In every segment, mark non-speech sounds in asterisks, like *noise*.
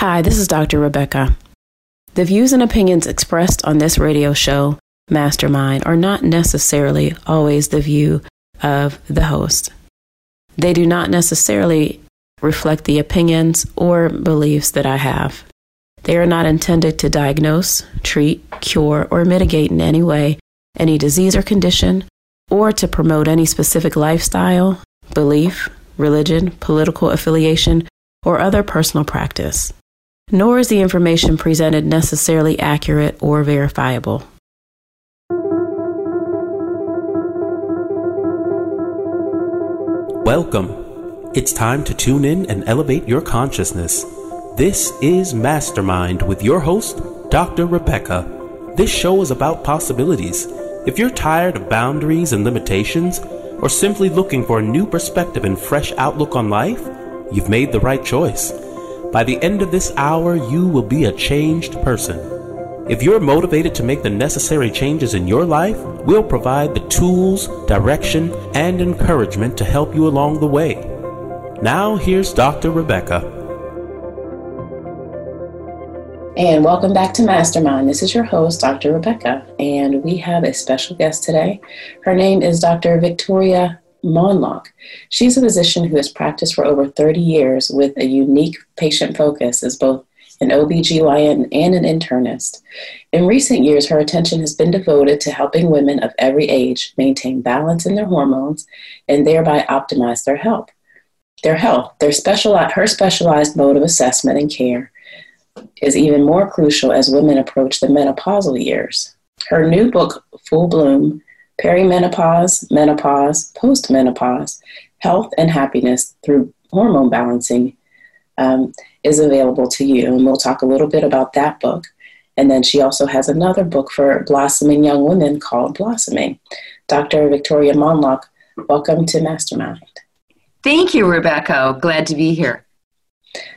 Hi, this is Dr. Rebecca. The views and opinions expressed on this radio show, Mastermind, are not necessarily always the view of the host. They do not necessarily reflect the opinions or beliefs that I have. They are not intended to diagnose, treat, cure, or mitigate in any way any disease or condition, or to promote any specific lifestyle, belief, religion, political affiliation, or other personal practice. Nor is the information presented necessarily accurate or verifiable. Welcome. It's time to tune in and elevate your consciousness. This is Mastermind with your host, Dr. Rebecca. This show is about possibilities. If you're tired of boundaries and limitations, or simply looking for a new perspective and fresh outlook on life, you've made the right choice. By the end of this hour, you will be a changed person. If you're motivated to make the necessary changes in your life, we'll provide the tools, direction, and encouragement to help you along the way. Now, here's Dr. Rebecca. And welcome back to Mastermind. This is your host, Dr. Rebecca, and we have a special guest today. Her name is Dr. Victoria Mondloch. She's a physician who has practiced for over 30 years with a unique patient focus as both an OBGYN and an internist. In recent years, her attention has been devoted to helping women of every age maintain balance in their hormones and thereby optimize their health. Their health, their special, her specialized mode of assessment and care is even more crucial as women approach the menopausal years. Her new book, Full Bloom Perimenopause, Menopause, Postmenopause Health and Happiness Through Hormone Balancing, um, is available to you. And we'll talk a little bit about that book. And then she also has another book for blossoming young women called Blossoming. Dr. Victoria Mondloch, welcome to Mastermind. Thank you, Rebecca. Glad to be here.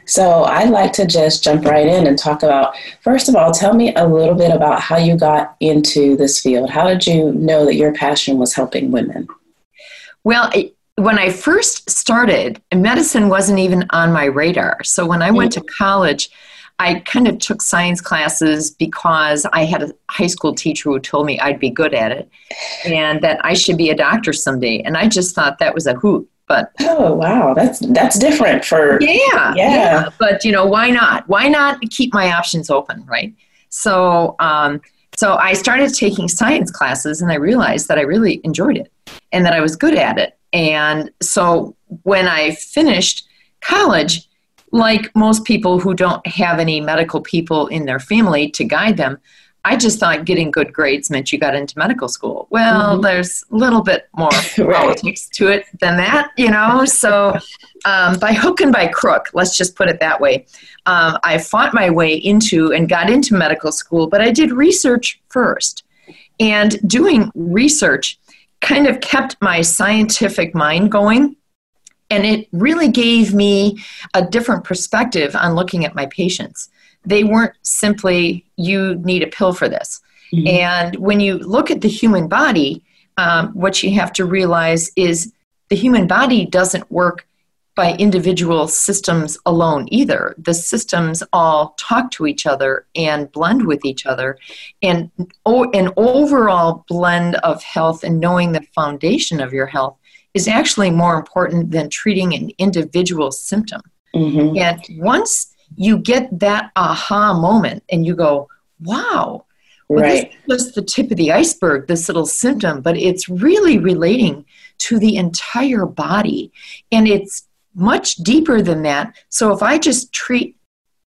So I'd like to just jump right in and talk about, first of all, tell me a little bit about how you got into this field. How did you know that your passion was helping women? Well, when I first started, medicine wasn't even on my radar. So when I went to mm. college, I kind of took science classes because I had a high school teacher who told me I'd be good at it and that I should be a doctor someday. And I just thought that was a hoot. But oh wow, that's that's different for yeah, yeah, yeah. But you know, why not? Why not keep my options open, right? So um, so I started taking science classes, and I realized that I really enjoyed it, and that I was good at it. And so when I finished college, like most people who don't have any medical people in their family to guide them, I just thought getting good grades meant you got into medical school. Well, mm-hmm. there's a little bit more *laughs* right. politics to it than that, you know. So, um, by hook and by crook, let's just put it that way, um, I fought my way into and got into medical school, but I did research first. And doing research kind of kept my scientific mind going. And it really gave me a different perspective on looking at my patients they weren't simply, you need a pill for this. Mm-hmm. And when you look at the human body, um, what you have to realize is the human body doesn't work by individual systems alone either. The systems all talk to each other and blend with each other. And oh, an overall blend of health and knowing the foundation of your health is actually more important than treating an individual symptom. Mm-hmm. And once you get that aha moment and you go, wow, well, right. this is just the tip of the iceberg, this little symptom, but it's really relating to the entire body. And it's much deeper than that. So if I just treat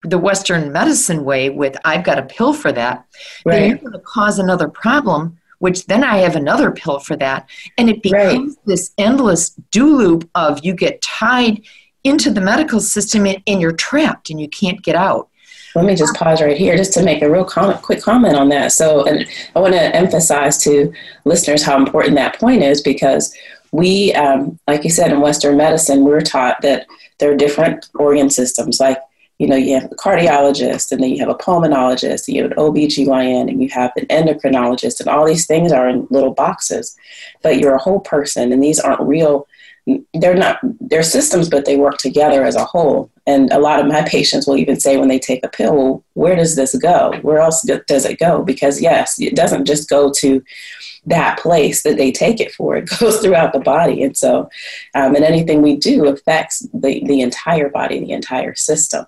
the Western medicine way with I've got a pill for that, right. then you're going to cause another problem, which then I have another pill for that. And it becomes right. this endless do loop of you get tied into the medical system and, and you're trapped and you can't get out. Let me just pause right here just to make a real comment, quick comment on that. So, and I want to emphasize to listeners how important that point is because we, um, like you said, in Western medicine, we're taught that there are different organ systems. Like, you know, you have a cardiologist, and then you have a pulmonologist, and you have an OBGYN, and you have an endocrinologist, and all these things are in little boxes. But you're a whole person, and these aren't real they're not they're systems but they work together as a whole. And a lot of my patients will even say when they take a pill well, where does this go? Where else does it go? Because yes it doesn't just go to that place that they take it for it *laughs* goes throughout the body. And so um, and anything we do affects the, the entire body the entire system.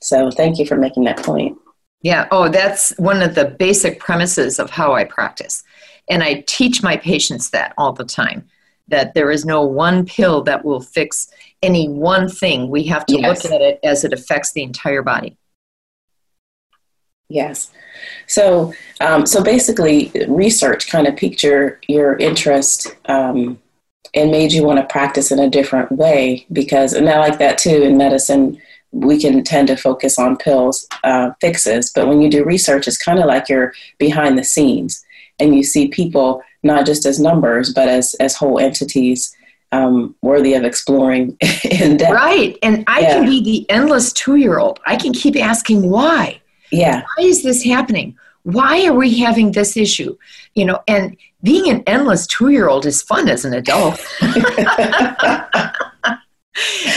So thank you for making that point. Yeah. Oh that's one of the basic premises of how i practice. And i teach my patients that all the time that there is no one pill that will fix any one thing. We have to yes. look at it as it affects the entire body. Yes. So, um, so basically, research kind of piqued your your interest um, and made you want to practice in a different way because, and I like that too. In medicine, we can tend to focus on pills uh, fixes, but when you do research, it's kind of like you're behind the scenes and you see people not just as numbers, but as, as whole entities um, worthy of exploring *laughs* in depth. Right. And I yeah. can be the endless two year old. I can keep asking why. Yeah. Why is this happening? Why are we having this issue? You know, and being an endless two year old is fun as an adult. *laughs* *laughs*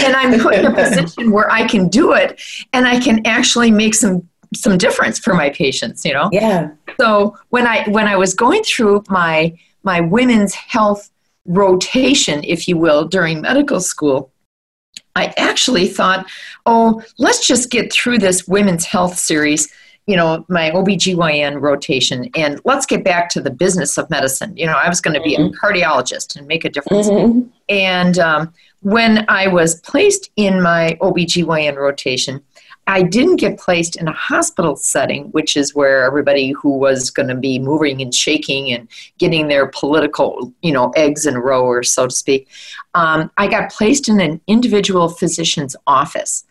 and I'm put in a position where I can do it and I can actually make some some difference for my patients you know yeah so when i when i was going through my my women's health rotation if you will during medical school i actually thought oh let's just get through this women's health series you know my obgyn rotation and let's get back to the business of medicine you know i was going to be mm-hmm. a cardiologist and make a difference mm-hmm. and um, when i was placed in my obgyn rotation I didn't get placed in a hospital setting, which is where everybody who was going to be moving and shaking and getting their political, you know, eggs in a row, or so to speak. Um, I got placed in an individual physician's office.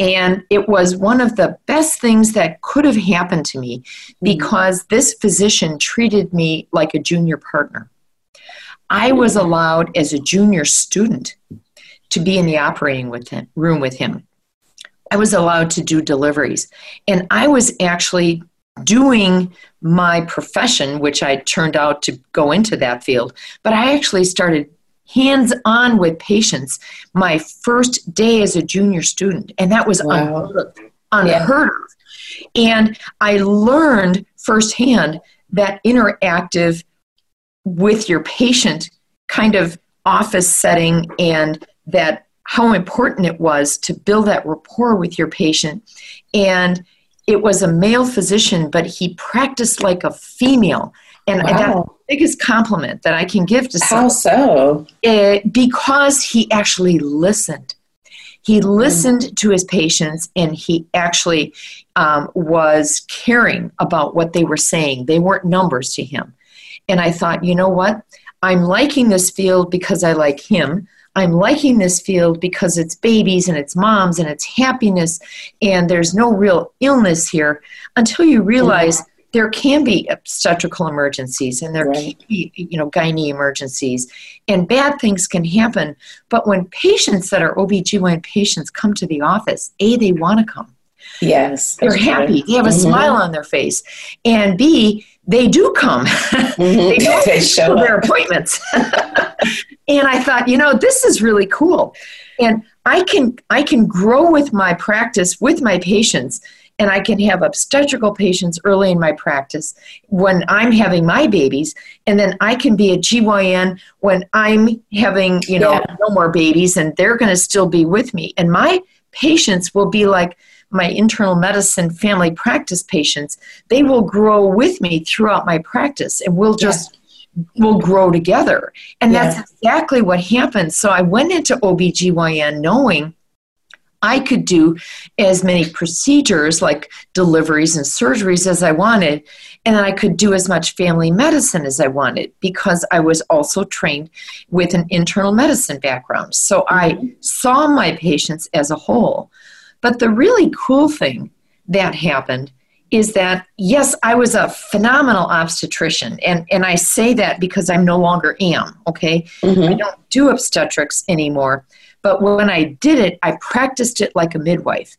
And it was one of the best things that could have happened to me mm-hmm. because this physician treated me like a junior partner. I was allowed as a junior student to be in the operating with him, room with him. I was allowed to do deliveries. And I was actually doing my profession, which I turned out to go into that field, but I actually started hands on with patients my first day as a junior student. And that was wow. unheard, of, yeah. of. And I learned firsthand that interactive with your patient kind of office setting and that how important it was to build that rapport with your patient. And it was a male physician, but he practiced like a female. And wow. that's the biggest compliment that I can give to someone. How so? It, uh, because he actually listened. He listened mm. to his patients and he actually um, was caring about what they were saying. They weren't numbers to him. And I thought, you know what? I'm liking this field because I like him. I'm liking this field because it's babies and it's moms and it's happiness and there's no real illness here until you realize mm-hmm. there can be obstetrical emergencies and there right. can be you know gynae emergencies and bad things can happen but when patients that are OB/GYN patients come to the office a they want to come yes they're happy they have a mm-hmm. smile on their face and b they do come *laughs* mm-hmm. they, *laughs* they show their appointments *laughs* and i thought you know this is really cool. And i can i can grow with my practice with my patients and i can have obstetrical patients early in my practice when i'm having my babies and then i can be a gyn when i'm having you know yeah. no more babies and they're going to still be with me. And my patients will be like my internal medicine family practice patients. They will grow with me throughout my practice and we'll just will grow together. And yeah. that's exactly what happened. So I went into OBGYN knowing I could do as many procedures like deliveries and surgeries as I wanted, and I could do as much family medicine as I wanted because I was also trained with an internal medicine background. So I mm-hmm. saw my patients as a whole. But the really cool thing that happened is that yes, I was a phenomenal obstetrician, and and I say that because I'm no longer am. Okay, mm-hmm. I don't do obstetrics anymore, but when I did it, I practiced it like a midwife.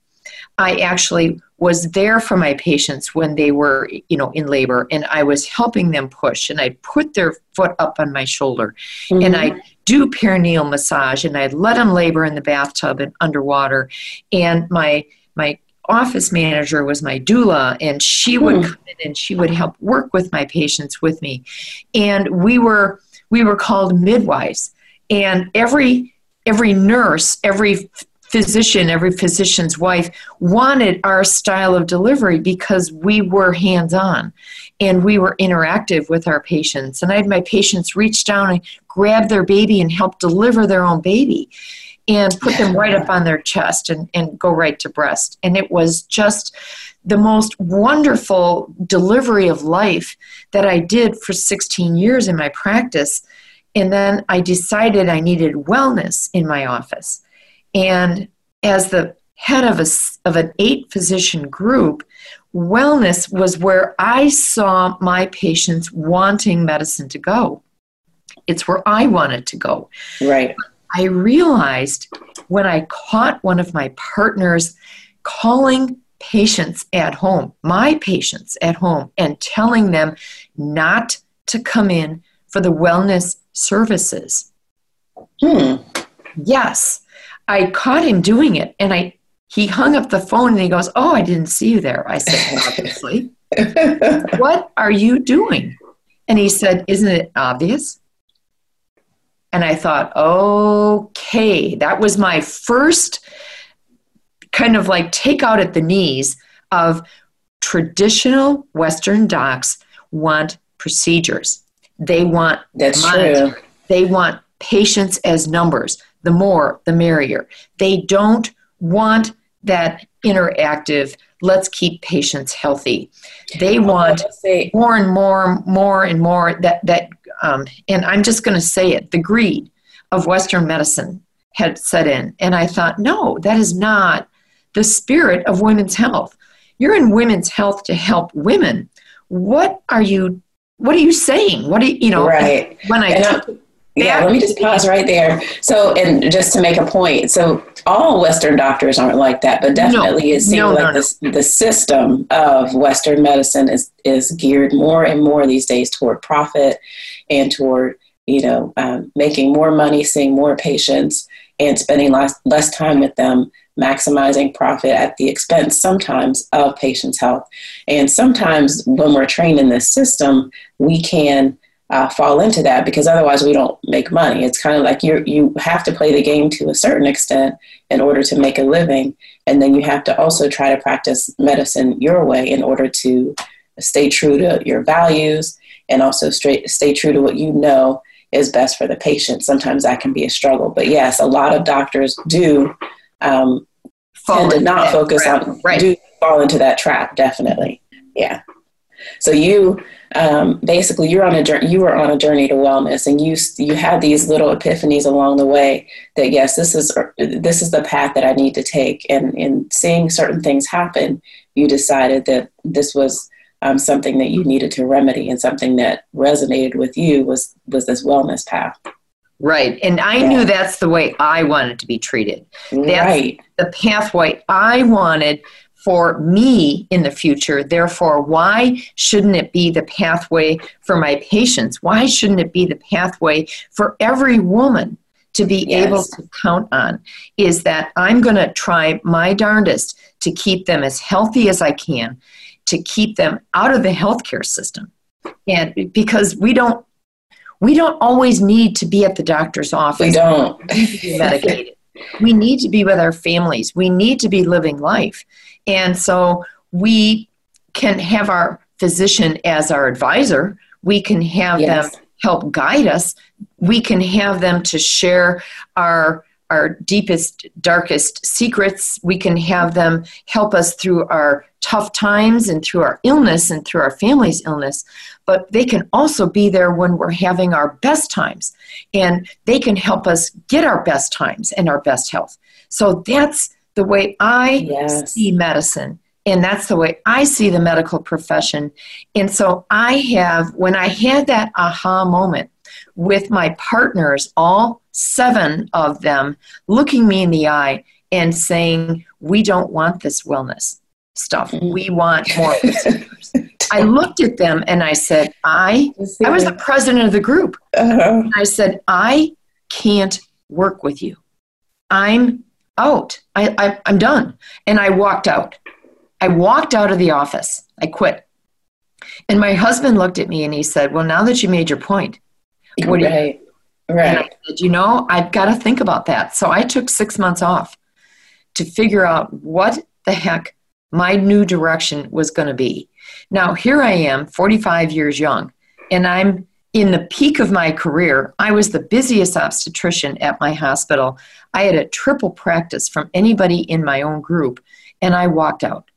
I actually was there for my patients when they were, you know, in labor and I was helping them push and I'd put their foot up on my shoulder mm-hmm. and I'd do perineal massage and I'd let them labor in the bathtub and underwater. And my my office manager was my doula and she would mm. come in and she would help work with my patients with me. And we were we were called midwives. And every every nurse, every physician, every physician's wife wanted our style of delivery because we were hands on and we were interactive with our patients. And I had my patients reach down and grab their baby and help deliver their own baby and put them right up on their chest and, and go right to breast. And it was just the most wonderful delivery of life that I did for 16 years in my practice. And then I decided I needed wellness in my office. And as the head of, a, of an eight physician group, wellness was where I saw my patients wanting medicine to go. It's where I wanted to go. Right. I realized when I caught one of my partners calling patients at home, my patients at home, and telling them not to come in for the wellness services. Hmm. Yes. I caught him doing it and I he hung up the phone and he goes, Oh, I didn't see you there. I said, Obviously. *laughs* what are you doing? And he said, Isn't it obvious? And I thought, okay, that was my first kind of like take out at the knees of traditional Western docs want procedures. They want that's true. They want patients as numbers the more, the merrier. They don't want that interactive, let's keep patients healthy. They want more and more, more and more that, that um, and I'm just going to say it, the greed of Western medicine had set in. And I thought, no, that is not the spirit of women's health. You're in women's health to help women. What are you what are you saying? What do you, you know, right. *laughs* when I took yeah, let me just pause right there. So, and just to make a point, so all Western doctors aren't like that, but definitely no, it seems no, like no, the, the system of Western medicine is, is geared more and more these days toward profit and toward, you know, um, making more money, seeing more patients, and spending less, less time with them, maximizing profit at the expense sometimes of patients' health. And sometimes when we're trained in this system, we can uh, fall into that because otherwise we don't make money. It's kind of like you you have to play the game to a certain extent in order to make a living, and then you have to also try to practice medicine your way in order to stay true to your values and also straight, stay true to what you know is best for the patient. Sometimes that can be a struggle, but yes, a lot of doctors do um, tend to not focus on right. do fall into that trap. Definitely, yeah. So you um, basically you're on a journey, you were on a journey to wellness, and you you had these little epiphanies along the way that yes, this is this is the path that I need to take, and in seeing certain things happen, you decided that this was um, something that you needed to remedy, and something that resonated with you was was this wellness path. Right. And I yeah. knew that's the way I wanted to be treated. That's right. the pathway I wanted for me in the future. Therefore, why shouldn't it be the pathway for my patients? Why shouldn't it be the pathway for every woman to be yes. able to count on? Is that I'm going to try my darndest to keep them as healthy as I can, to keep them out of the healthcare system. And because we don't we don't always need to be at the doctor's office. We don't. We need to be medicated. we need to be with our families. We need to be living life. And so we can have our physician as our advisor. We can have yes. them help guide us. We can have them to share our our deepest, darkest secrets. We can have them help us through our tough times and through our illness and through our family's illness. But they can also be there when we're having our best times. And they can help us get our best times and our best health. So that's the way I yes. see medicine. And that's the way I see the medical profession. And so I have, when I had that aha moment with my partners, all seven of them looking me in the eye and saying, We don't want this wellness stuff. Mm-hmm. We want more *laughs* procedures. I looked at them and I said, I, I was the president of the group. Uh-huh. I said, I can't work with you. I'm out. I, I, I'm done. And I walked out. I walked out of the office. I quit. And my husband looked at me and he said, Well, now that you made your point, what right. do you Right. Said, You know, I've got to think about that. So I took six months off to figure out what the heck my new direction was going to be. Now, here I am, 45 years young, and I'm in the peak of my career. I was the busiest obstetrician at my hospital. I had a triple practice from anybody in my own group, and I walked out.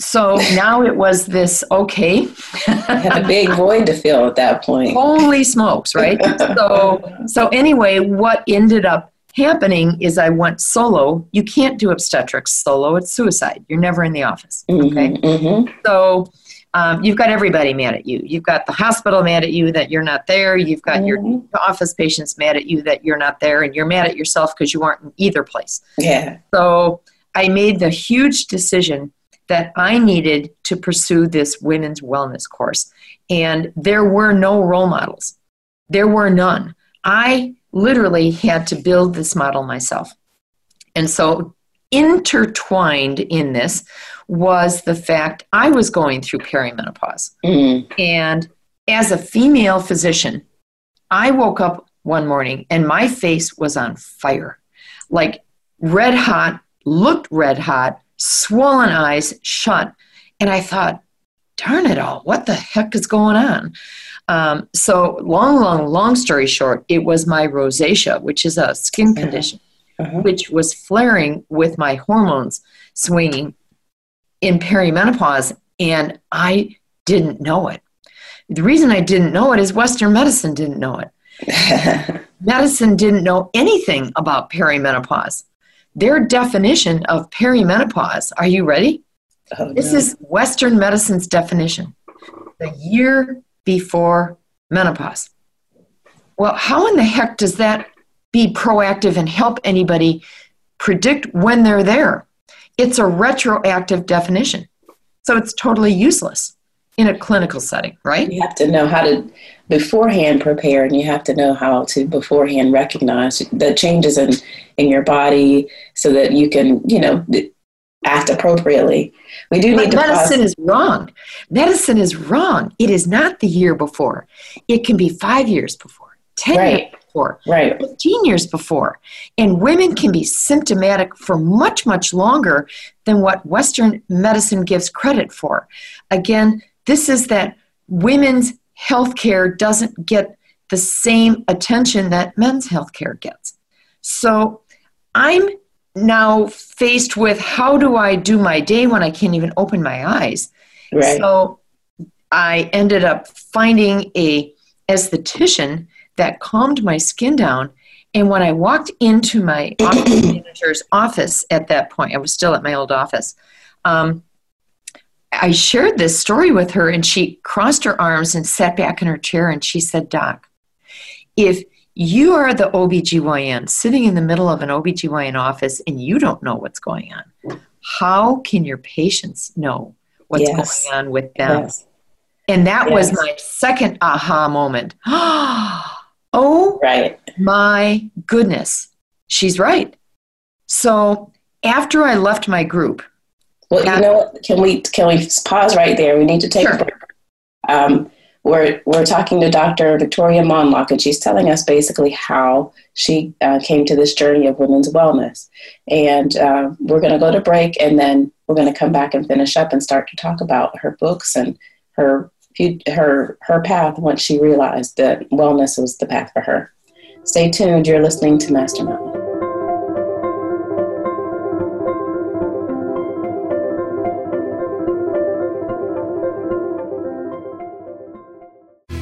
So now it was this okay. I had a big void to fill at that point. Holy smokes, right? so so anyway, what ended up happening is I went solo. You can't do obstetrics solo; it's suicide. You're never in the office. Mm-hmm, okay, mm-hmm. so um, you've got everybody mad at you. You've got the hospital mad at you that you're not there. You've got mm-hmm. your office patients mad at you that you're not there, and you're mad at yourself because you aren't in either place. Yeah. So I made the huge decision that I needed to pursue this women's wellness course, and there were no role models. There were none. I literally had to build this model myself. And so, intertwined in this was the fact I was going through perimenopause. Mm. And as a female physician, I woke up one morning and my face was on fire like red hot, looked red hot, swollen eyes, shut. And I thought, darn it all, what the heck is going on? Um, so, long, long, long story short, it was my rosacea, which is a skin uh-huh. condition, uh-huh. which was flaring with my hormones swinging in perimenopause, and I didn't know it. The reason I didn't know it is Western medicine didn't know it. *laughs* medicine didn't know anything about perimenopause. Their definition of perimenopause, are you ready? Oh, this no. is Western medicine's definition. The year before menopause. Well, how in the heck does that be proactive and help anybody predict when they're there? It's a retroactive definition. So it's totally useless in a clinical setting, right? You have to know how to beforehand prepare and you have to know how to beforehand recognize the changes in, in your body so that you can, you know, act appropriately. We do need but to medicine pause. is wrong. Medicine is wrong. It is not the year before. It can be five years before, ten right. years before, right. fifteen years before, and women can be symptomatic for much much longer than what Western medicine gives credit for. Again, this is that women's health care doesn't get the same attention that men's health care gets. So I'm now faced with how do I do my day when I can't even open my eyes? Right. So I ended up finding a esthetician that calmed my skin down. And when I walked into my office manager's office at that point, I was still at my old office. Um, I shared this story with her, and she crossed her arms and sat back in her chair and she said, Doc, if you are the OBGYN sitting in the middle of an OBGYN office and you don't know what's going on. How can your patients know what's yes. going on with them? Yes. And that yes. was my second aha moment. *gasps* oh, right. my goodness. She's right. So after I left my group, well, you know what? Can we can we pause right there? We need to take sure. a break. Um, we're, we're talking to Dr. Victoria Mondloch, and she's telling us basically how she uh, came to this journey of women's wellness. And uh, we're going to go to break, and then we're going to come back and finish up and start to talk about her books and her her her path once she realized that wellness was the path for her. Stay tuned. You're listening to Mastermind.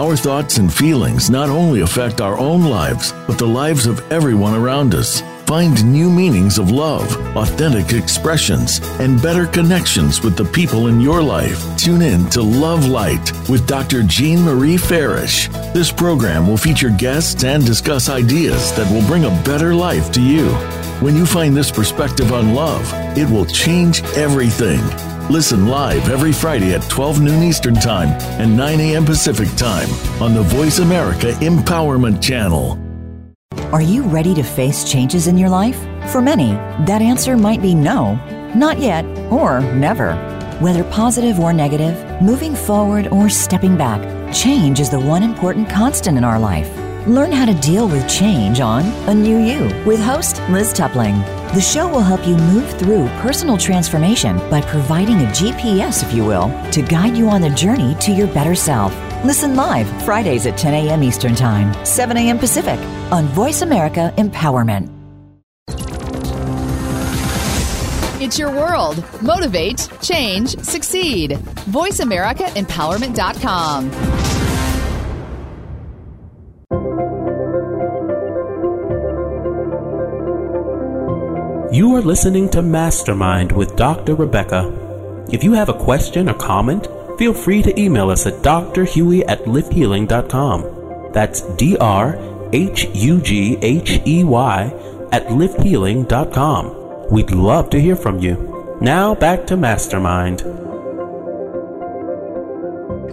Our thoughts and feelings not only affect our own lives, but the lives of everyone around us. Find new meanings of love, authentic expressions, and better connections with the people in your life. Tune in to Love Light with Dr. Jean Marie Farish. This program will feature guests and discuss ideas that will bring a better life to you. When you find this perspective on love, it will change everything. Listen live every Friday at 12 noon Eastern Time and 9 a.m. Pacific Time on the Voice America Empowerment Channel. Are you ready to face changes in your life? For many, that answer might be no, not yet, or never. Whether positive or negative, moving forward or stepping back, change is the one important constant in our life. Learn how to deal with change on A New You with host Liz Tupling. The show will help you move through personal transformation by providing a GPS, if you will, to guide you on the journey to your better self. Listen live Fridays at 10 a.m. Eastern Time, 7 a.m. Pacific on Voice America Empowerment. It's your world. Motivate, change, succeed. VoiceAmericaEmpowerment.com. You are listening to Mastermind with Dr. Rebecca. If you have a question or comment, feel free to email us at drhughey at lifthealing.com. That's D R H U G H E Y at lifthealing.com. We'd love to hear from you. Now back to Mastermind.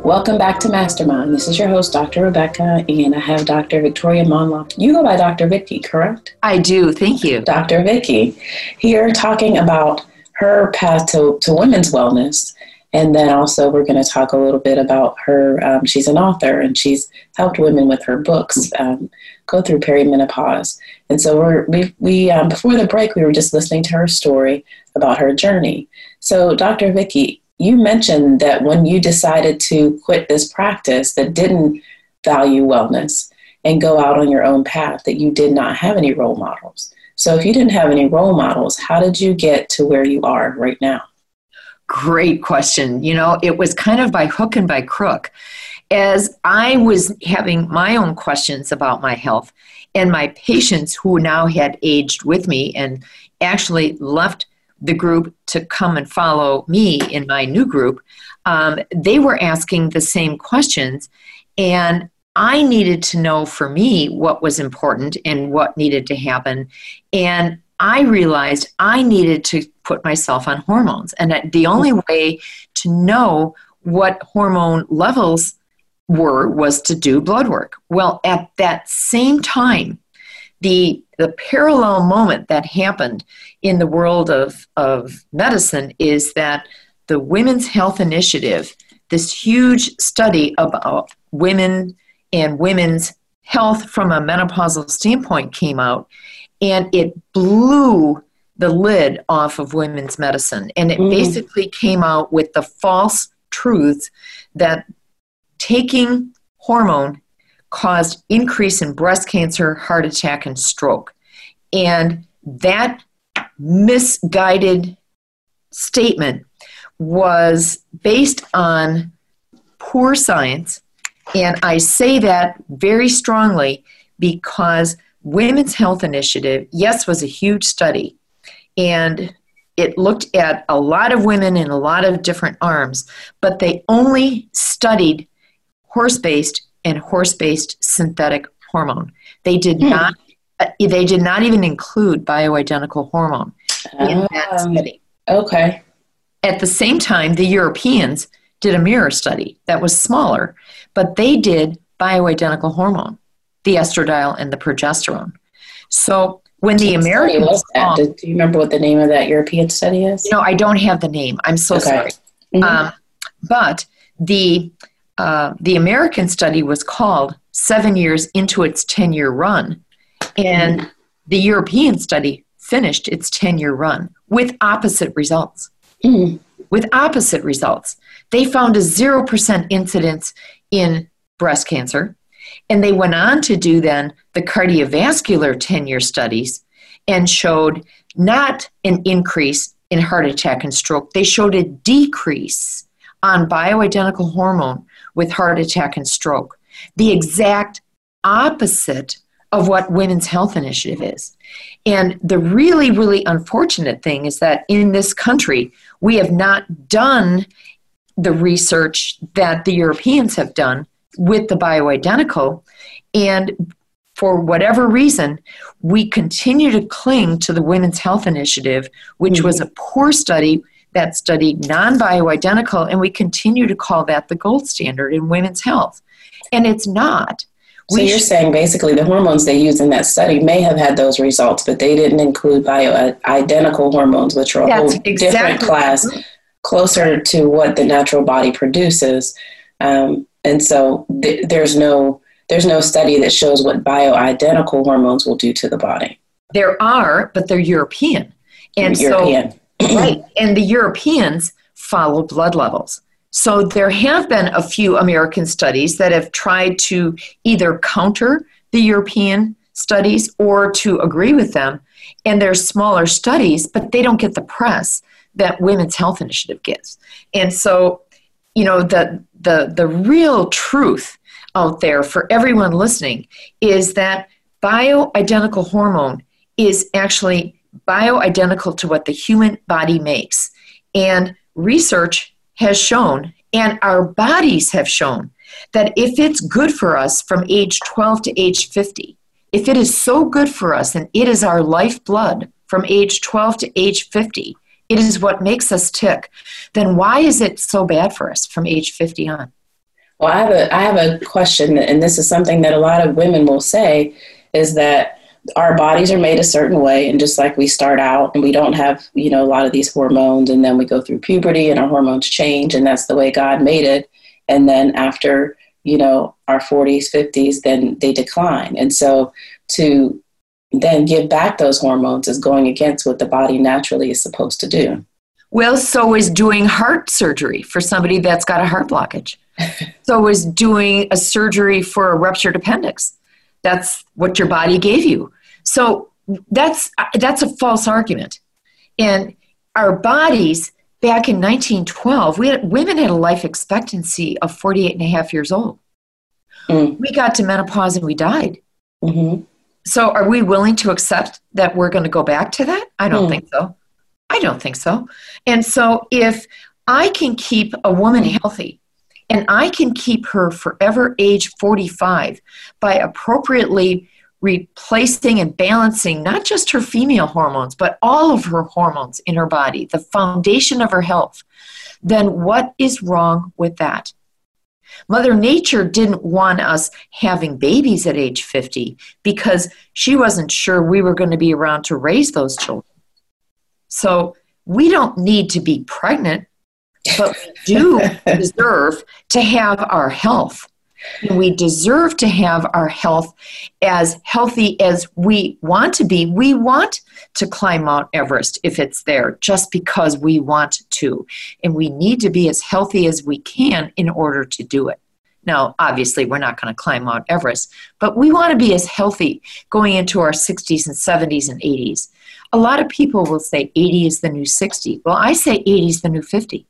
Welcome back to Mastermind. This is your host, Dr. Rebecca, and I have Dr. Victoria Mondloch. You go by Dr. Vicky, correct? I do. Thank you. Dr. Vicky, here talking about her path to, to women's wellness. And then also, we're going to talk a little bit about her. Um, she's an author and she's helped women with her books um, go through perimenopause. And so, we're, we, we um, before the break, we were just listening to her story about her journey. So, Dr. Vicky, you mentioned that when you decided to quit this practice that didn't value wellness and go out on your own path, that you did not have any role models. So, if you didn't have any role models, how did you get to where you are right now? Great question. You know, it was kind of by hook and by crook. As I was having my own questions about my health, and my patients who now had aged with me and actually left the group to come and follow me in my new group, um, they were asking the same questions. And I needed to know for me what was important and what needed to happen. And I realized I needed to put myself on hormones. And that the only way to know what hormone levels were was to do blood work. Well, at that same time, the the parallel moment that happened in the world of, of medicine is that the Women's Health Initiative, this huge study about women and women's health from a menopausal standpoint, came out and it blew the lid off of women's medicine. And it mm. basically came out with the false truth that taking hormone caused increase in breast cancer, heart attack, and stroke. And that misguided statement was based on poor science. And I say that very strongly because Women's Health Initiative, yes, was a huge study. And it looked at a lot of women in a lot of different arms, but they only studied horse based and horse based synthetic hormone. They did Hmm. not. Uh, they did not even include bioidentical hormone in that Um, study. Okay. At the same time, the Europeans did a mirror study that was smaller, but they did bioidentical hormone, the estradiol and the progesterone. So when the Americans, saw- Do you remember what the name of that European study is? you know, I don't have the name. I'm so Okay. sorry. Mhm. Um, but the uh, the American study was called seven years into its ten year run, and the European study finished its ten year run with opposite results. Mm. With opposite results, they found a zero percent incidence in breast cancer, and they went on to do then the cardiovascular ten year studies and showed not an increase in heart attack and stroke. They showed a decrease on bioidentical hormone with heart attack and stroke. The exact opposite of what Women's Health Initiative is. And the really, really unfortunate thing is that in this country, we have not done the research that the Europeans have done with the bioidentical. And for whatever reason, we continue to cling to the Women's Health Initiative, which was a poor study that studied non bioidentical, and we continue to call that the gold standard in women's health. And it's not. So you're should- saying basically the hormones they used in that study may have had those results, but they didn't include bioidentical hormones, which are a whole different class, closer to what the natural body produces. Um, and so th- there's no there's no study that shows what bioidentical hormones will do to the body. There are, but they're European. And European. so, right. And the Europeans follow blood levels. So there have been a few American studies that have tried to either counter the European studies or to agree with them. And they're smaller studies, but they don't get the press that Women's Health Initiative gets. And so, you know, the the the real truth out there for everyone listening is that bioidentical hormone is actually bioidentical to what the human body makes. And research has shown, and our bodies have shown, that if it's good for us from age 12 to age 50, if it is so good for us and it is our lifeblood from age 12 to age 50, it is what makes us tick, then why is it so bad for us from age 50 on? Well, I have a I have a question, and this is something that a lot of women will say is that our bodies are made a certain way, and just like we start out and we don't have you know a lot of these hormones, and then we go through puberty and our hormones change, and that's the way God made it. And then after you know our 40s, 50s, then they decline, and so to then give back those hormones is going against what the body naturally is supposed to do. Well, so is doing heart surgery for somebody that's got a heart blockage. *laughs* so is doing a surgery for a ruptured appendix. That's what your body gave you. So that's that's a false argument. And our bodies back in 1912, we had, women had a life expectancy of 48 and a half years old. Mm. We got to menopause and we died. hmm So are we willing to accept that we're going to go back to that? I don't Hmm. think so. I don't think so. And so if I can keep a woman healthy and I can keep her forever age 45 by appropriately replacing and balancing not just her female hormones, but all of her hormones in her body, the foundation of her health, then what is wrong with that? Mother Nature didn't want us having babies at age 50 because she wasn't sure we were going to be around to raise those children. So we don't need to be pregnant, but we do *laughs* deserve to have our health. And we deserve to have our health as healthy as we want to be. We want to climb Mount Everest if it's there, just because we want to. And we need to be as healthy as we can in order to do it. Now, obviously, we're not going to climb Mount Everest, but we want to be as healthy going into our 60s and 70s and 80s. A lot of people will say 80 is the new 60. Well, I say 80 is the new 50.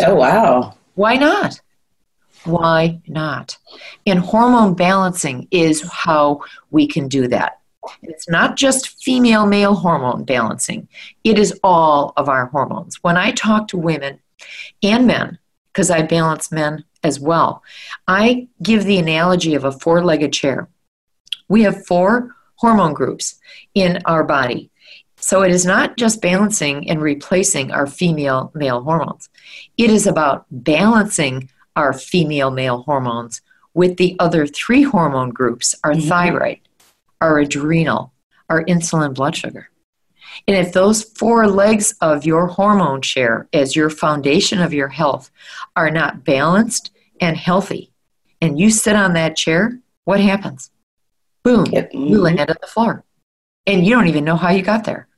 Oh wow! Why not? Why not? And hormone balancing is how we can do that. It's not just female male hormone balancing, it is all of our hormones. When I talk to women and men because I balance men as well. I give the analogy of a four legged chair. We have four hormone groups in our body. So it is not just balancing and replacing our female male hormones. It is about balancing our female male hormones with the other three hormone groups our mm-hmm. thyroid, our adrenal, our insulin blood sugar. And if those four legs of your hormone chair as your foundation of your health are not balanced and healthy, and you sit on that chair, what happens? Boom, yep. you land on the floor. And you don't even know how you got there.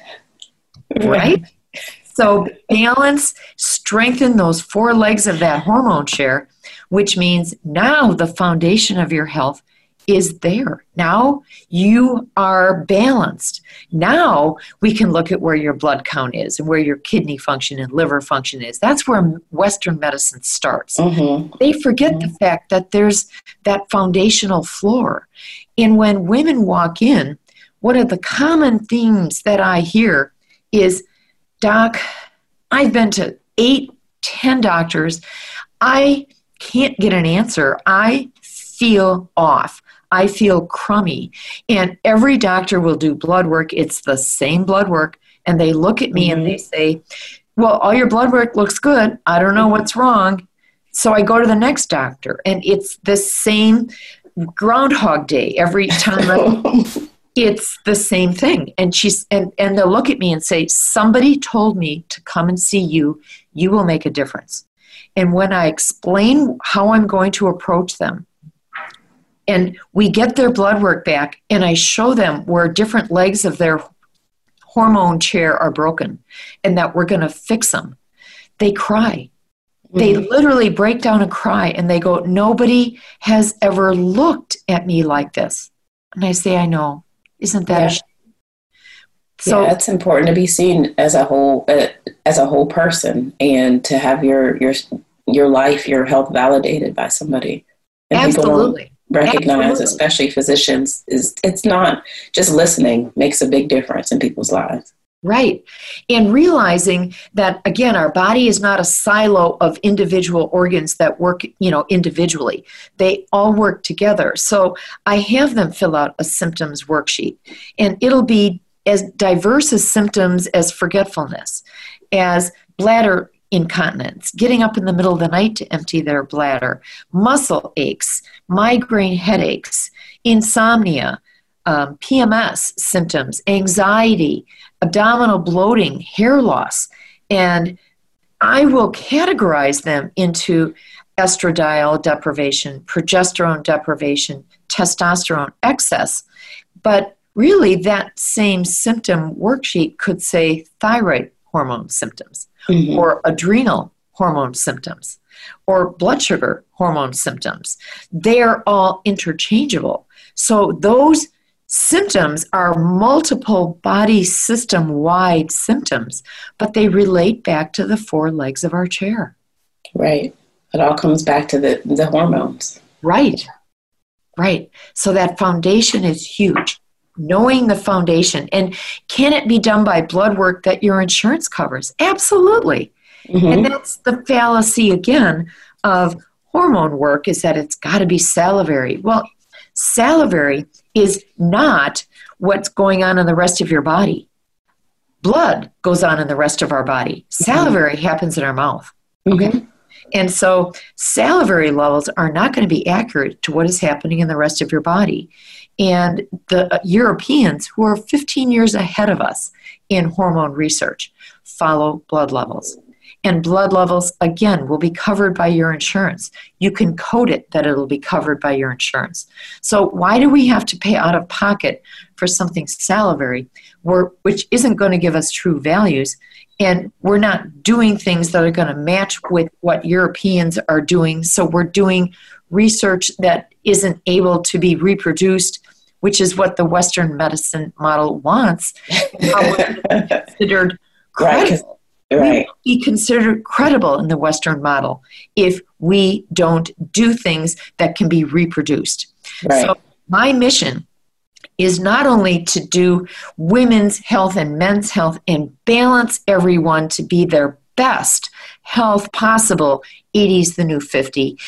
*laughs* right? So balance, strengthen those four legs of that hormone chair, which means now the foundation of your health is there. Now you are balanced. Now we can look at where your blood count is and where your kidney function and liver function is. That's where Western medicine starts. Mm-hmm. They forget mm-hmm. the fact that there's that foundational floor. And when women walk in, one of the common themes that I hear is Doc, I've been to eight, ten doctors. I can't get an answer. I feel off. I feel crummy. And every doctor will do blood work. It's the same blood work. And they look at me mm-hmm. and they say, Well, all your blood work looks good. I don't know what's wrong. So I go to the next doctor. And it's the same groundhog day every time. *laughs* it's the same thing. And she's and, and they'll look at me and say, Somebody told me to come and see you. You will make a difference. And when I explain how I'm going to approach them, and we get their blood work back and i show them where different legs of their hormone chair are broken and that we're going to fix them they cry mm-hmm. they literally break down and cry and they go nobody has ever looked at me like this and i say i know isn't that yeah. so yeah, it's important to be seen as a whole uh, as a whole person and to have your your your life your health validated by somebody and absolutely recognize, Absolutely. especially physicians, is it's not just listening makes a big difference in people's lives. Right. And realizing that again our body is not a silo of individual organs that work, you know, individually. They all work together. So I have them fill out a symptoms worksheet and it'll be as diverse as symptoms as forgetfulness, as bladder incontinence, getting up in the middle of the night to empty their bladder, muscle aches, migraine headaches, insomnia, um, PMS symptoms, anxiety, abdominal bloating, hair loss. And I will categorize them into estradiol deprivation, progesterone deprivation, testosterone excess. But really, that same symptom worksheet could say thyroid hormone symptoms mm-hmm. or adrenal hormone symptoms or blood sugar hormone symptoms. They're all interchangeable. So those symptoms are multiple body system wide symptoms, but they relate back to the four legs of our chair. Right. It all comes back to the, the hormones. Right. Right. So that foundation is huge knowing the foundation. And can it be done by blood work that your insurance covers? Absolutely. Mm-hmm. And that's the fallacy again of hormone work is that it's got to be salivary. Well, salivary is not what's going on in the rest of your body. Blood goes on in the rest of our body. Mm-hmm. Salivary mm-hmm. happens in our mouth. Okay. Mm-hmm. And so salivary levels are not going to be accurate to what is happening in the rest of your body. And the uh, Europeans, who are 15 years ahead of us in hormone research, follow blood levels. And blood levels, again, will be covered by your insurance. You can code it that it'll be covered by your insurance. So, why do we have to pay out of pocket for something salivary, which isn't going to give us true values? And we're not doing things that are going to match with what Europeans are doing. So, we're doing research that isn't able to be reproduced which is what the Western medicine model wants, *laughs* considered. Right. Right. We be considered credible in the Western model if we don't do things that can be reproduced. Right. So my mission is not only to do women's health and men's health and balance everyone to be their best health possible, 80s the new 50.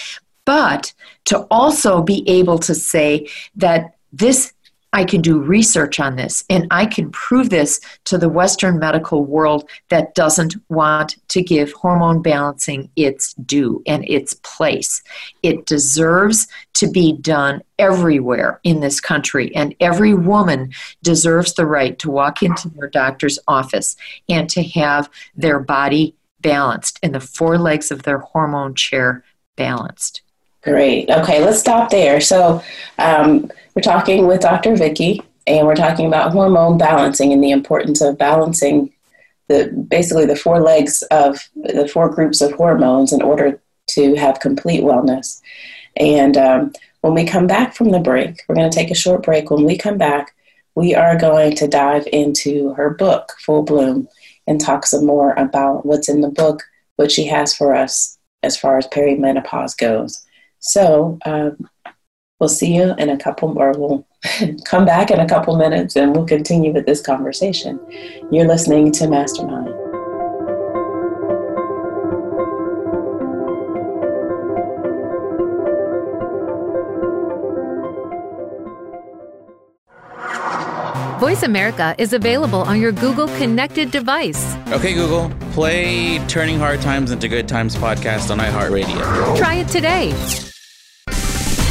But to also be able to say that this I can do research on this and I can prove this to the Western medical world that doesn't want to give hormone balancing its due and its place. It deserves to be done everywhere in this country, and every woman deserves the right to walk into their doctor's office and to have their body balanced and the four legs of their hormone chair balanced. Great. Okay, let's stop there. So, um, we're talking with Dr. Vicky, and we're talking about hormone balancing and the importance of balancing the basically the four legs of the four groups of hormones in order to have complete wellness. And um, when we come back from the break, we're going to take a short break. When we come back, we are going to dive into her book, Full Bloom, and talk some more about what's in the book, what she has for us as far as perimenopause goes. So um, we'll see you in a couple, or we'll *laughs* come back in a couple minutes and we'll continue with this conversation. You're listening to Mastermind. Voice America is available on your Google connected device. Okay, Google, play Turning Hard Times into Good Times podcast on iHeartRadio. Try it today.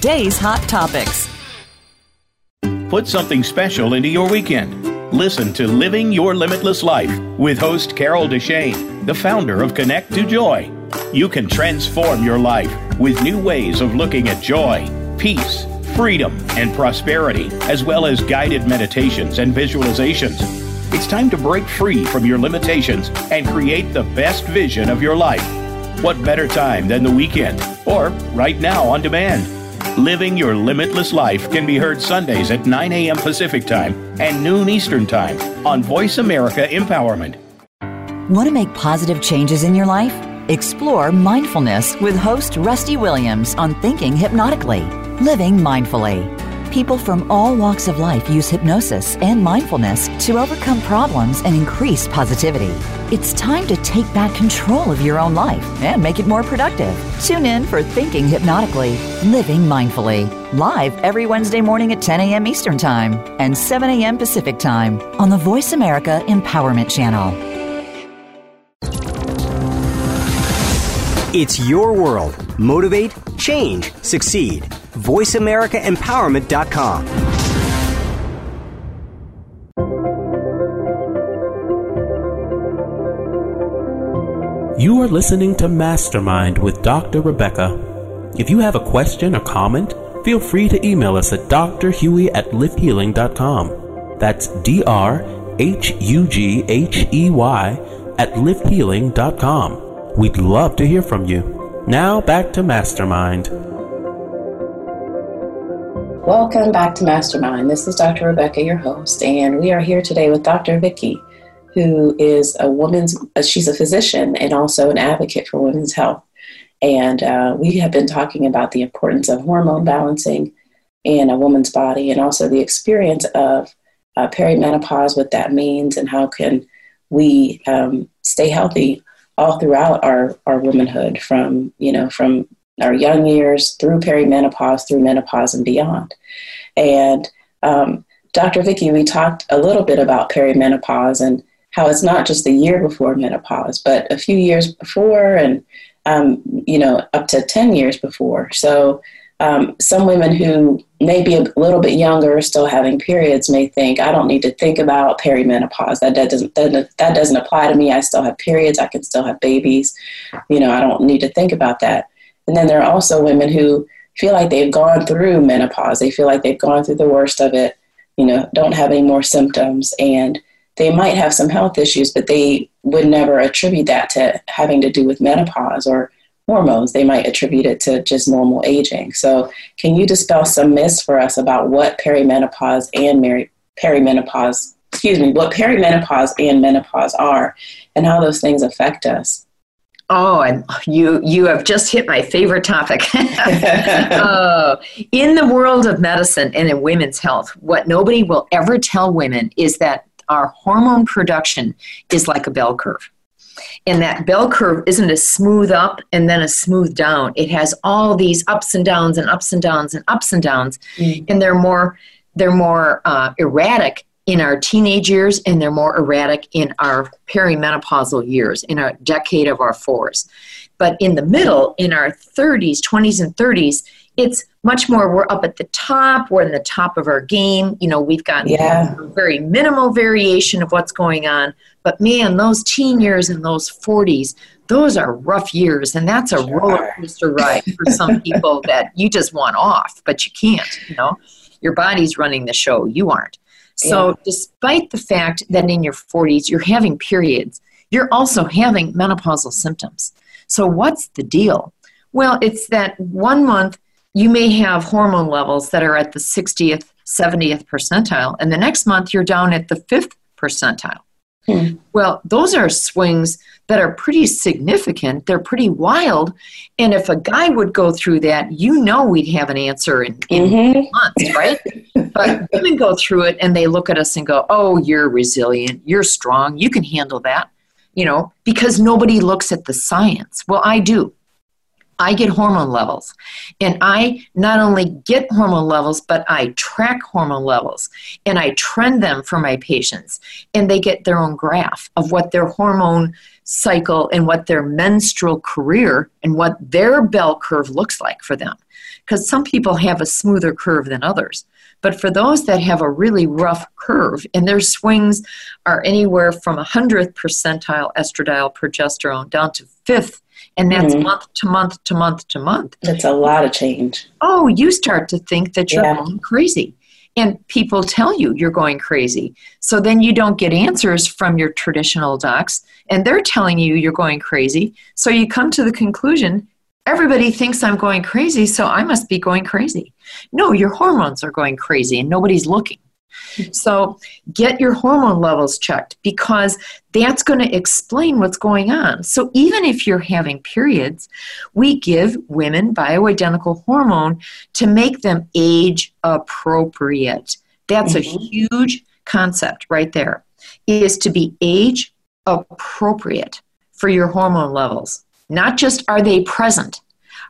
today's hot topics. Put something special into your weekend. Listen to Living Your Limitless Life with host Carol Deshane, the founder of Connect to Joy. You can transform your life with new ways of looking at joy, peace, freedom, and prosperity, as well as guided meditations and visualizations. It's time to break free from your limitations and create the best vision of your life. What better time than the weekend or right now on demand? Living Your Limitless Life can be heard Sundays at 9 a.m. Pacific Time and noon Eastern Time on Voice America Empowerment. Want to make positive changes in your life? Explore mindfulness with host Rusty Williams on Thinking Hypnotically, Living Mindfully. People from all walks of life use hypnosis and mindfulness to overcome problems and increase positivity. It's time to take back control of your own life and make it more productive. Tune in for Thinking Hypnotically, Living Mindfully, live every Wednesday morning at 10 a.m. Eastern Time and 7 a.m. Pacific Time on the Voice America Empowerment Channel. It's your world. Motivate, change, succeed. VoiceAmericaEmpowerment.com. You are listening to Mastermind with Dr. Rebecca. If you have a question or comment, feel free to email us at drhughey at lifthealing.com. That's D R H U G H E Y at lifthealing.com. We'd love to hear from you. Now back to Mastermind. Welcome back to Mastermind. This is Dr. Rebecca, your host, and we are here today with Dr. Vicky, who is a woman's, uh, she's a physician and also an advocate for women's health. And uh, we have been talking about the importance of hormone balancing in a woman's body and also the experience of uh, perimenopause, what that means, and how can we um, stay healthy all throughout our, our womanhood from, you know, from our young years through perimenopause, through menopause, and beyond. And um, Dr. Vicky, we talked a little bit about perimenopause and how it's not just the year before menopause, but a few years before and, um, you know, up to 10 years before. So um, some women who may be a little bit younger, still having periods, may think, I don't need to think about perimenopause. That, that, doesn't, that, that doesn't apply to me. I still have periods. I can still have babies. You know, I don't need to think about that. And then there are also women who feel like they've gone through menopause. They feel like they've gone through the worst of it, you know, don't have any more symptoms. And they might have some health issues, but they would never attribute that to having to do with menopause or hormones. They might attribute it to just normal aging. So, can you dispel some myths for us about what perimenopause and perimenopause, excuse me, what perimenopause and menopause are, and how those things affect us? Oh, and you you have just hit my favorite topic. *laughs* uh, in the world of medicine and in women's health, what nobody will ever tell women is that our hormone production is like a bell curve and that bell curve isn't a smooth up and then a smooth down. It has all these ups and downs and ups and downs and ups and downs, mm. and they're more they're more uh, erratic in our teenage years and they're more erratic in our perimenopausal years, in our decade of our fours. But in the middle, in our 30s, 20s, and 30s, it's much more we're up at the top we're in the top of our game you know we've got yeah. very minimal variation of what's going on but man those teen years and those 40s those are rough years and that's a sure. roller coaster ride for some *laughs* people that you just want off but you can't you know your body's running the show you aren't so yeah. despite the fact that in your 40s you're having periods you're also having menopausal symptoms so what's the deal well it's that one month you may have hormone levels that are at the 60th, 70th percentile, and the next month you're down at the fifth percentile. Hmm. Well, those are swings that are pretty significant. They're pretty wild. And if a guy would go through that, you know we'd have an answer in, in mm-hmm. months, right? but women go through it and they look at us and go, oh, you're resilient, you're strong, you can handle that, you know, because nobody looks at the science. Well, I do. I get hormone levels. And I not only get hormone levels, but I track hormone levels and I trend them for my patients. And they get their own graph of what their hormone cycle and what their menstrual career and what their bell curve looks like for them. Because some people have a smoother curve than others. But for those that have a really rough curve and their swings are anywhere from a hundredth percentile estradiol progesterone down to fifth and that's mm-hmm. month to month to month to month. That's a lot of change. Oh, you start to think that you're yeah. going crazy. And people tell you you're going crazy. So then you don't get answers from your traditional docs, and they're telling you you're going crazy. So you come to the conclusion everybody thinks I'm going crazy, so I must be going crazy. No, your hormones are going crazy, and nobody's looking. So get your hormone levels checked because that's going to explain what's going on. So even if you're having periods, we give women bioidentical hormone to make them age appropriate. That's mm-hmm. a huge concept right there. Is to be age appropriate for your hormone levels. Not just are they present,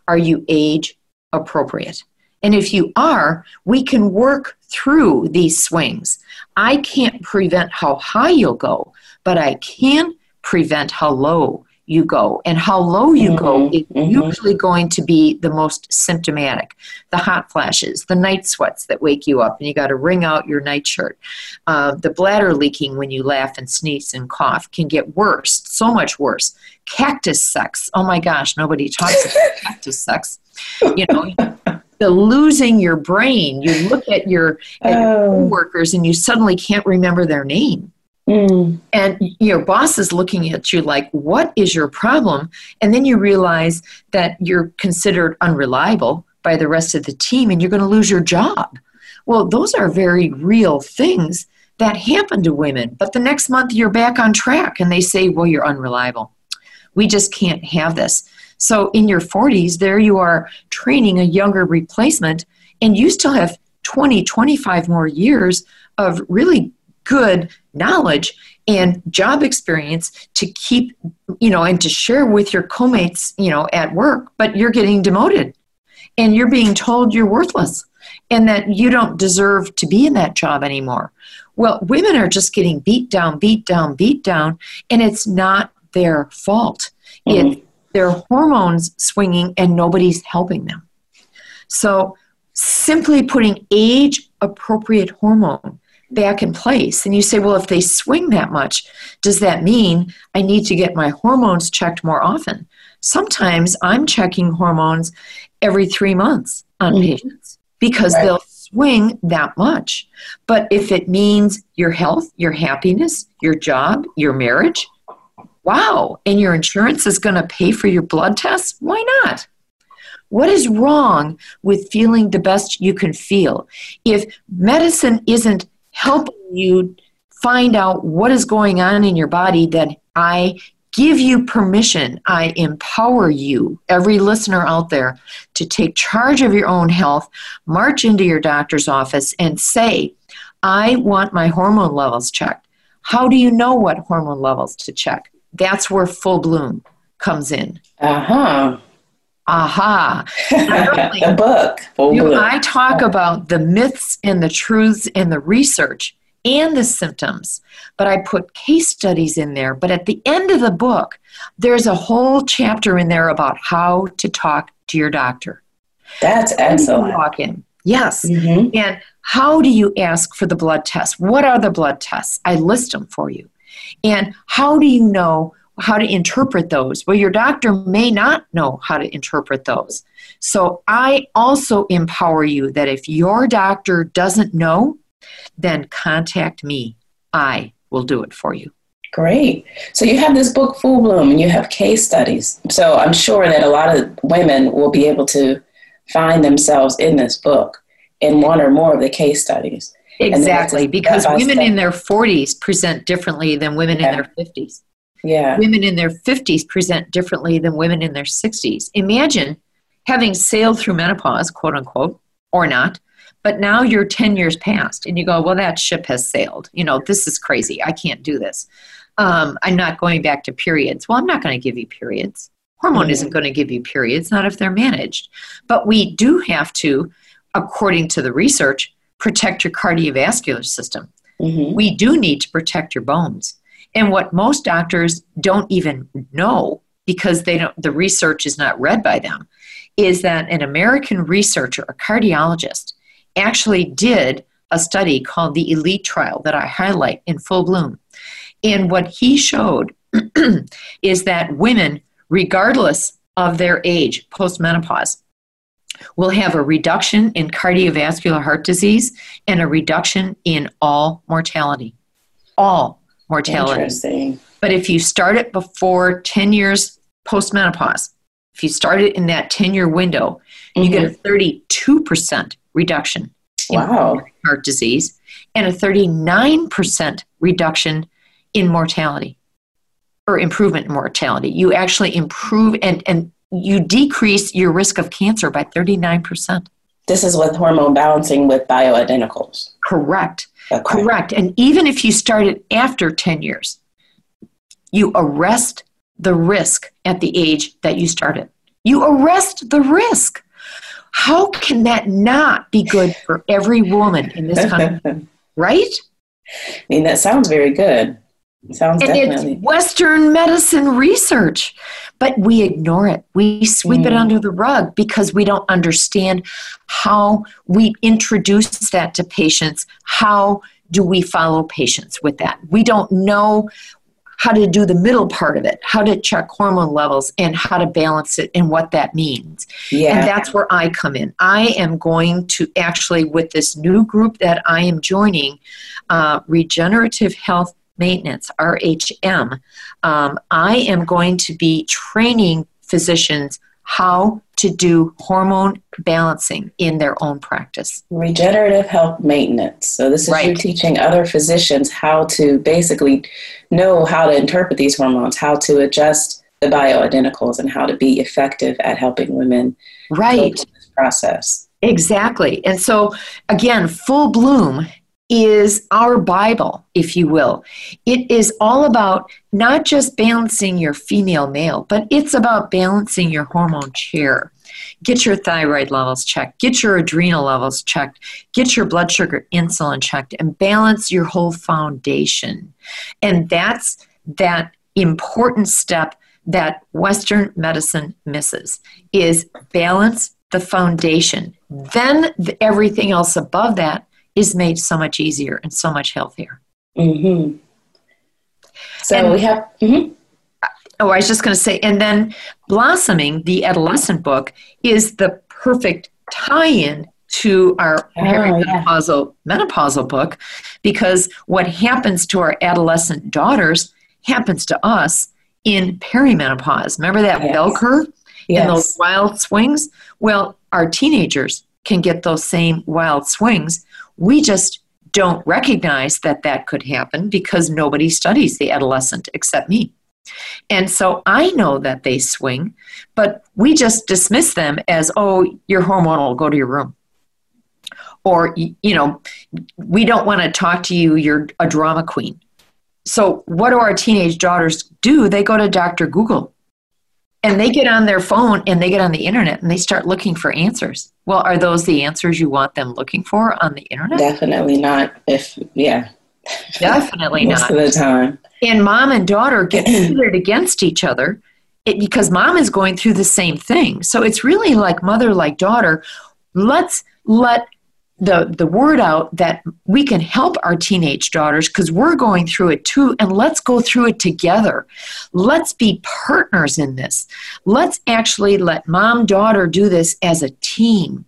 are you age appropriate? And if you are, we can work through these swings. I can't prevent how high you'll go, but I can prevent how low you go. And how low you mm-hmm, go is mm-hmm. usually going to be the most symptomatic. The hot flashes, the night sweats that wake you up, and you got to wring out your nightshirt. Uh, the bladder leaking when you laugh and sneeze and cough can get worse, so much worse. Cactus sex. Oh my gosh, nobody talks about *laughs* cactus sex. You know, the losing your brain. You look at your, at oh. your workers and you suddenly can't remember their name. Mm. And your boss is looking at you like, what is your problem? And then you realize that you're considered unreliable by the rest of the team and you're going to lose your job. Well, those are very real things that happen to women. But the next month you're back on track and they say, well, you're unreliable. We just can't have this. So in your 40s, there you are training a younger replacement, and you still have 20, 25 more years of really good knowledge and job experience to keep, you know, and to share with your co-mates, you know, at work, but you're getting demoted and you're being told you're worthless and that you don't deserve to be in that job anymore. Well, women are just getting beat down, beat down, beat down, and it's not their fault. Mhm. It's their hormones swinging and nobody's helping them. So, simply putting age appropriate hormone back in place. And you say, well, if they swing that much, does that mean I need to get my hormones checked more often? Sometimes I'm checking hormones every three months on mm-hmm. patients because Right. they'll swing that much. But if it means your health, your happiness, your job, your marriage, wow, and your insurance is going to pay for your blood tests, why not? What is wrong with feeling the best you can feel? If medicine isn't helping you find out what is going on in your body, then I give you permission, I empower you, every listener out there, to take charge of your own health, march into your doctor's office, and say, I want my hormone levels checked. How do you know what hormone levels to check? That's where full bloom comes in. Uh-huh. Aha. Not only the book. Full do Bloom. I talk about the myths and the truths and the research and the symptoms, but I put case studies in there. But at the end of the book, there's a whole chapter in there about how to talk to your doctor. That's excellent. Walk in. Yes. Mhm. And how do you ask for the blood tests? What are the blood tests? I list them for you. And how do you know how to interpret those? Well, your doctor may not know how to interpret those. So I also empower you that if your doctor doesn't know, then contact me. I will do it for you. Great. So you have this book, Full Bloom, and you have case studies. So I'm sure that a lot of women will be able to find themselves in this book in one or more of the case studies. Exactly, because women in their 40s present differently than women Yeah. in their 50s. yeah. women in their 50s present differently than women in their 60s. Imagine having sailed through menopause, quote unquote, or not, but now you're 10 years past and you go, well, that ship has sailed. You know, this is crazy. I can't do this. Um, I'm not going back to periods. Well, I'm not going to give you periods. Hormone Mhm. isn't going to give you periods, not if they're managed. But we do have to, according to the research, protect your cardiovascular system Mhm. we do need to protect your bones. And what most doctors don't even know because they don't the research is not read by them is that an American researcher, a cardiologist, actually did a study called the Elite Trial that I highlight in full bloom. And what he showed *clears throat* is that women, regardless of their age, postmenopause, will have a reduction in cardiovascular heart disease and a reduction in all mortality. All mortality. Interesting. But if you start it before 10 years postmenopause, if you start it in that 10 year window, you get a mm-hmm. 32% reduction in Wow. heart disease and a 39% reduction in mortality or improvement in mortality. You actually improve and, and you decrease your risk of cancer by 39%. This is with hormone balancing with bioidenticals. Correct. Okay. Correct. And even if you start it after 10 years, you arrest the risk at the age that you started. You arrest the risk. How can that not be good for every woman in this country? *laughs* Right? I mean, that sounds very good. Sounds And definitely. it's Western medicine research, but we ignore it. We sweep it Mm. under the rug because we don't understand how we introduce that to patients. How do we follow patients with that? We don't know how to do the middle part of it, how to check hormone levels and how to balance it and what that means. Yeah. And that's where I come in. I am going to actually, with this new group that I am joining, uh, Regenerative Health Maintenance, RHM, um, I am going to be training physicians how to do hormone balancing in their own practice. Regenerative health maintenance. So, this is you teaching other physicians how to basically know how to interpret these hormones, how to adjust the bioidenticals, and how to be effective at helping women Right. this process. Exactly. And so, again, full bloom is our Bible, if you will. It is all about not just balancing your female male, but it's about balancing your hormone chair. get your thyroid levels checked, get your adrenal levels checked, get your blood sugar insulin checked, and balance your whole foundation. And that's that important step that Western medicine misses is balance the foundation. Then the, everything else above that is made so much easier and so much healthier. Mm-hmm. So and, we have. Mm-hmm. Oh, I was just going to say, and then Blossoming, the adolescent book, is the perfect tie in to our oh, perimenopausal yeah. menopausal book because what happens to our adolescent daughters happens to us in perimenopause. Remember that yes. bell curve yes. and those wild swings? Well, our teenagers can get those same wild swings. We just don't recognize that that could happen because nobody studies the adolescent except me. And so I know that they swing, but we just dismiss them as, oh, you're hormonal, go to your room. Or, you know, we don't want to talk to you, you're a drama queen. So, what do our teenage daughters do? They go to Dr. Google and they get on their phone and they get on the internet and they start looking for answers. Well, are those the answers you want them looking for on the internet? Definitely not. If, yeah. Definitely Most not. Most of the time. And mom and daughter get *clears throat* pitted against each other it, because mom is going through the same thing. So it's really like mother, like daughter. Let's let the the word out that we can help our teenage daughters because we're going through it too and let's go through it together. Let's be partners in this. Let's actually let mom daughter do this as a team.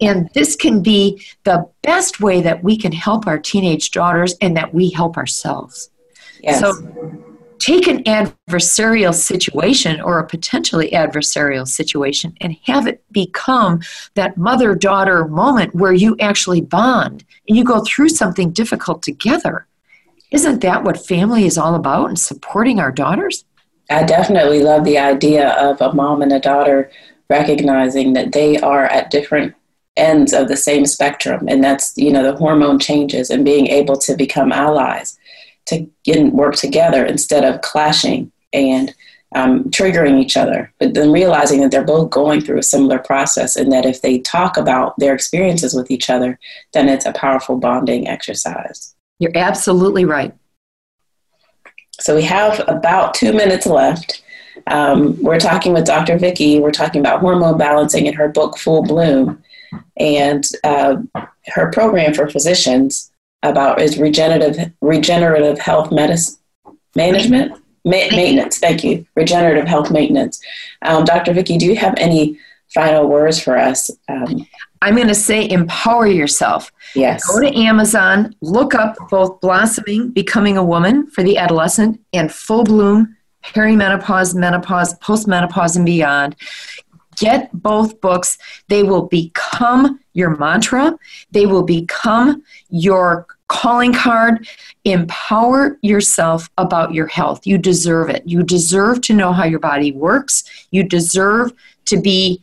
And this can be the best way that we can help our teenage daughters and that we help ourselves. Yes. so take an adversarial situation or a potentially adversarial situation and have it become that mother daughter moment where you actually bond and you go through something difficult together. Isn't that what family is all about and supporting our daughters? I definitely love the idea of a mom and a daughter recognizing that they are at different ends of the same spectrum and that's you know the hormone changes and being able to become allies to get and work together instead of clashing and um, triggering each other, but then realizing that they're both going through a similar process and that if they talk about their experiences with each other, then it's a powerful bonding exercise. You're absolutely right. So we have about two minutes left. Um, we're talking with Dr. Vicki. We're talking about hormone balancing in her book Full Bloom and uh, her program for physicians about is regenerative regenerative health medicine management Ma- maintenance. Thank you, regenerative health maintenance. Um, Dr. Vicki, do you have any final words for us? Um, I'm going to say empower yourself. Yes. Go to Amazon, look up both Blossoming, Becoming a Woman for the Adolescent, and Full Bloom, Perimenopause, Menopause, Postmenopause, and Beyond. Get both books. They will become your mantra. They will become your calling card. Empower yourself about your health. You deserve it. You deserve to know how your body works. You deserve to be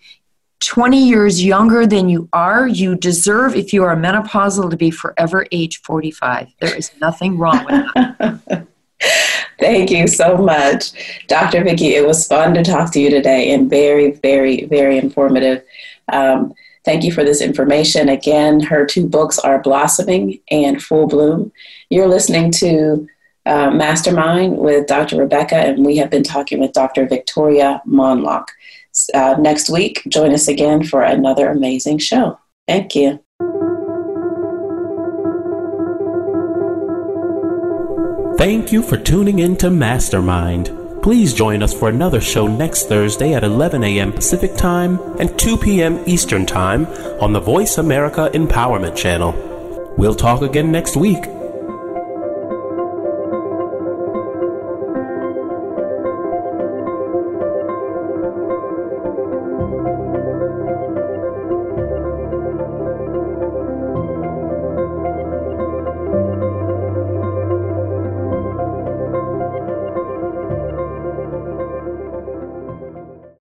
20 years younger than you are. You deserve, if you are menopausal, to be forever age 45. There is nothing wrong with that. *laughs* Thank you so much, Dr. Vicki. It was fun to talk to you today and very, very, very informative. Um, Thank you for this information. Again, her two books are Blossoming and Full Bloom. You're listening to uh, Mastermind with Dr. Rebecca, and we have been talking with Dr. Victoria Mondloch. Uh, next week, join us again for another amazing show. Thank you. Thank you for tuning in to Mastermind. Please join us for another show next Thursday at 11 a.m. Pacific Time and 2 p.m. Eastern Time on the Voice America Empowerment Channel. We'll talk again next week.